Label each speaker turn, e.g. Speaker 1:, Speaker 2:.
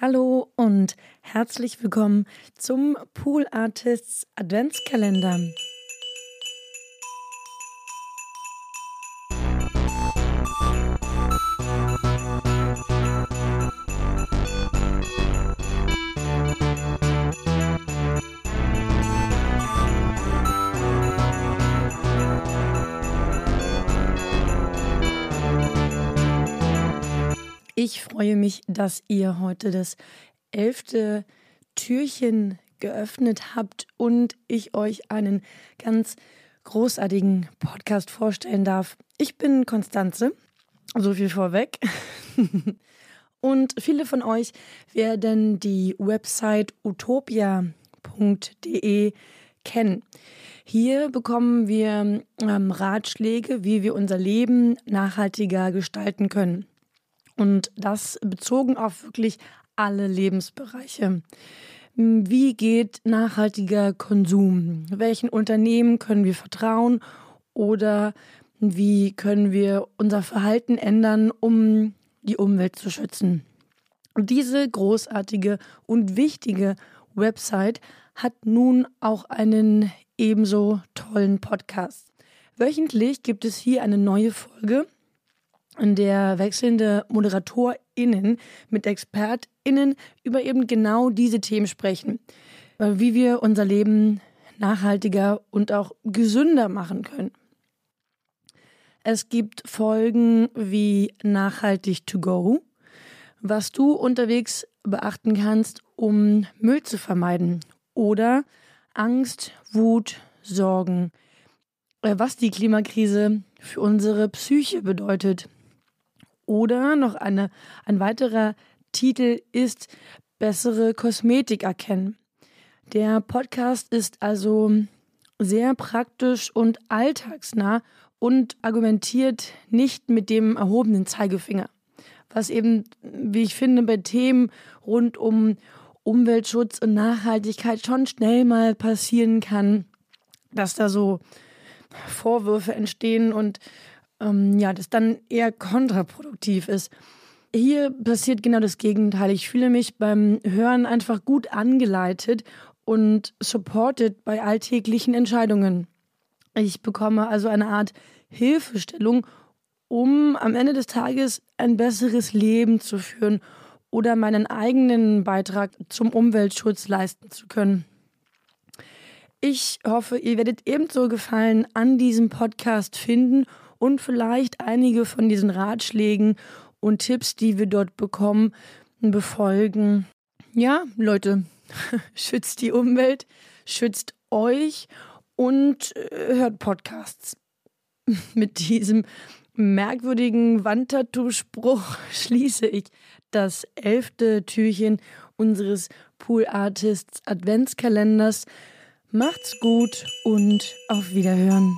Speaker 1: Hallo und herzlich willkommen zum Pool Artists Adventskalender. Ich freue mich, dass ihr heute das elfte Türchen geöffnet habt und ich euch einen ganz großartigen Podcast vorstellen darf. Ich bin Konstanze, so viel vorweg. und viele von euch werden die Website utopia.de kennen. Hier bekommen wir ähm, Ratschläge, wie wir unser Leben nachhaltiger gestalten können. Und das bezogen auf wirklich alle Lebensbereiche. Wie geht nachhaltiger Konsum? Welchen Unternehmen können wir vertrauen? Oder wie können wir unser Verhalten ändern, um die Umwelt zu schützen? Diese großartige und wichtige Website hat nun auch einen ebenso tollen Podcast. Wöchentlich gibt es hier eine neue Folge in der wechselnde ModeratorInnen mit ExpertInnen über eben genau diese Themen sprechen. Wie wir unser Leben nachhaltiger und auch gesünder machen können. Es gibt Folgen wie Nachhaltig to go, was du unterwegs beachten kannst, um Müll zu vermeiden. Oder Angst, Wut, Sorgen, was die Klimakrise für unsere Psyche bedeutet oder noch eine, ein weiterer Titel ist Bessere Kosmetik erkennen. Der Podcast ist also sehr praktisch und alltagsnah und argumentiert nicht mit dem erhobenen Zeigefinger. Was eben, wie ich finde, bei Themen rund um Umweltschutz und Nachhaltigkeit schon schnell mal passieren kann, dass da so Vorwürfe entstehen und ähm, ja, das dann eher kontraproduktiv ist. Hier passiert genau das Gegenteil. Ich fühle mich beim Hören einfach gut angeleitet und supported bei alltäglichen Entscheidungen. Ich bekomme also eine Art Hilfestellung, um am Ende des Tages ein besseres Leben zu führen oder meinen eigenen Beitrag zum Umweltschutz leisten zu können. Ich hoffe, ihr werdet ebenso Gefallen an diesem Podcast finden und vielleicht einige von diesen Ratschlägen und Tipps, die wir dort bekommen, befolgen. Ja, Leute, schützt die Umwelt, schützt euch und äh, hört Podcasts. Mit diesem merkwürdigen Wandtattoo-Spruch schließe ich das elfte Türchen unseres Pool Artists Adventskalenders. Macht's gut und auf Wiederhören.